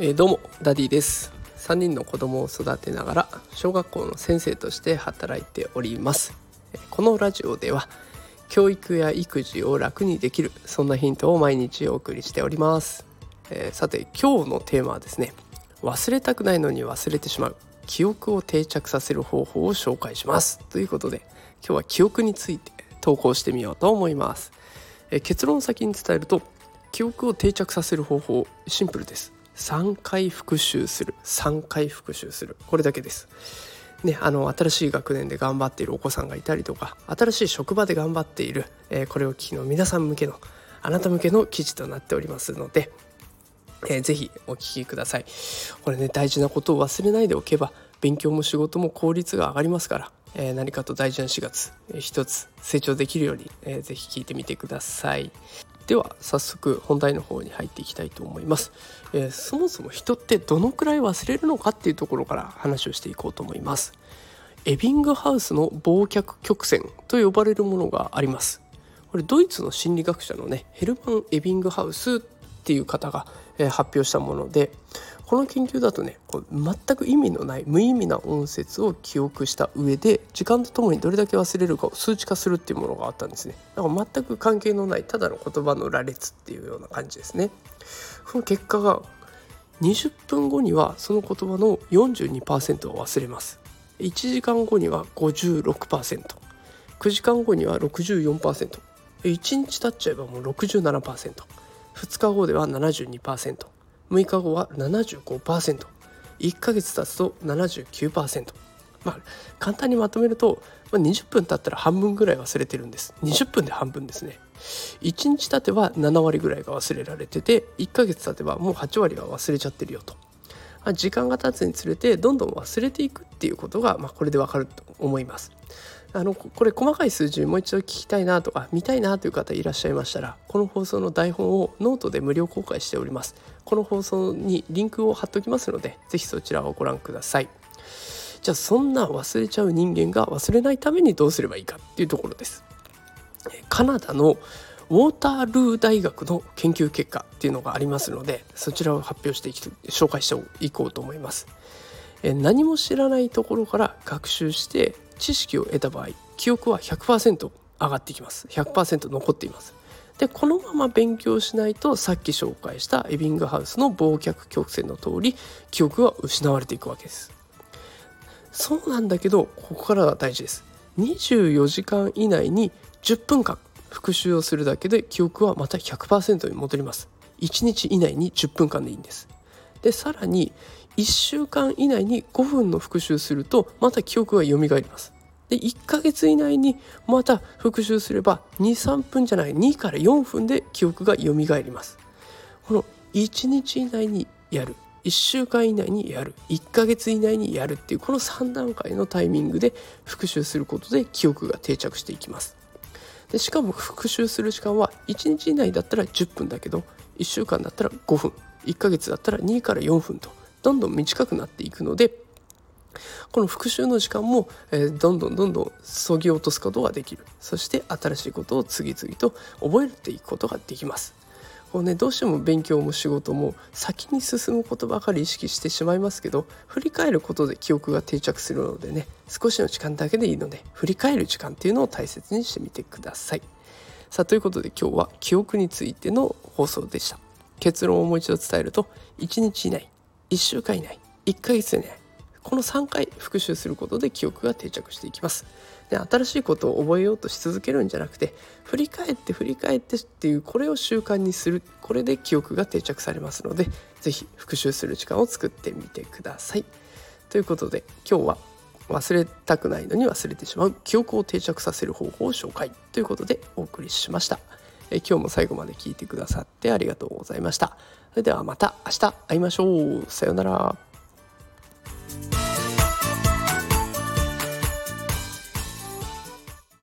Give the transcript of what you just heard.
えー、どうもダディです。3人の子供を育てながら小学校の先生として働いております。このラジオでは教育や育児を楽にできるそんなヒントを毎日お送りしております、えー、さて今日のテーマはですね忘れたくないのに忘れてしまう記憶を定着させる方法を紹介します。ということで今日は記憶について投稿してみようと思います、え、結論先に伝えると記憶を定着させる方法シンプルです。3回復習する。3回復習する。これだけです。ね、あの新しい学年で頑張っているお子さんがいたりとか新しい職場で頑張っている、えー、これを聞きの皆さん向けのあなた向けの記事となっておりますので、えー、ぜひお聞きください。これね大事なことを忘れないでおけば勉強も仕事も効率が上がりますから、えー、何かと大事な4月、えー、一つ成長できるように、えー、ぜひ聞いてみてください。では早速本題の方に入っていきたいと思います、えー、そもそも人ってどのくらい忘れるのかっていうところから話をしていこうと思います。エビングハウスの忘却曲線と呼ばれるものがあります。これドイツの心理学者のねヘルマン・エビングハウスっていう方が発表したものでこの研究だとねこう全く意味のない無意味な音節を記憶した上で時間とともにどれだけ忘れるかを数値化するっていうものがあったんですね。だから全く関係のないただの言葉の羅列っていうような感じですね。その結果が20分後にはその言葉の42%を忘れます。1時間後には 56%9 時間後には 64%1 日経っちゃえばもう 67%2 日後では72% 6日後は 75%1 ヶ月経つと79%まあ簡単にまとめると、まあ、20分経ったら半分ぐらい忘れてるんです。20分で半分ですね。1日経てば7割ぐらいが忘れられてて1ヶ月経てばもう8割は忘れちゃってるよと。時間が経つにつれてどんどん忘れていくっていうことが、まあ、これでわかると思います。あのこれ細かい数字もう一度聞きたいなとか見たいなという方いらっしゃいましたらこの放送の台本をノートで無料公開しております。この放送にリンクを貼っておきますので是非そちらをご覧ください。じゃあそんな忘れちゃう人間が忘れないためにどうすればいいかっていうところです。カナダのウォータールー大学の研究結果っていうのがありますのでそちらを発表していき紹介していこうと思います。何も知らないところから学習して知識を得た場合記憶は100%上がってきます。100%残っています。でこのまま勉強しないとさっき紹介したエビングハウスの忘却曲線の通り記憶は失われていくわけです。そうなんだけどここからが大事です。24時間以内に10分間復習をするだけで記憶はまた100%に戻ります。1日以内に10分間でいいんです。でさらに1週間以内に5分の復習するとまた記憶が蘇ります。で1ヶ月以内にまた復習すれば23分じゃない2から4分で記憶が蘇ります。この1日以内にやる。1週間以内にやる。1ヶ月以内にやるっていうこの3段階のタイミングで復習することで記憶が定着していきます。でしかも復習する時間は1日以内だったら10分だけど1週間だったら5分。1ヶ月だったら2から4分とどんどん短くなっていくのでこの復習の時間も、えー、どんどんどんどんそぎ落とすことができるそして新しいことを次々と覚えていくことができますこうね、どうしても勉強も仕事も先に進むことばかり意識してしまいますけど振り返ることで記憶が定着するのでね少しの時間だけでいいので振り返る時間っていうのを大切にしてみてください。さあということで今日は記憶についての放送でした。結論をもう一度伝えると1日以内1週間以内1ヶ月以内この3回復習することで記憶が定着していきます。で新しいことを覚えようとし続けるんじゃなくて振り返って振り返ってっていうこれを習慣にするこれで記憶が定着されますので是非復習する時間を作ってみてください。ということで今日は忘れたくないのに忘れてしまう記憶を定着させる方法を紹介。ということでお送りしました。え今日も最後まで聞いてくださってありがとうございました。それではまた明日会いましょう。さようなら。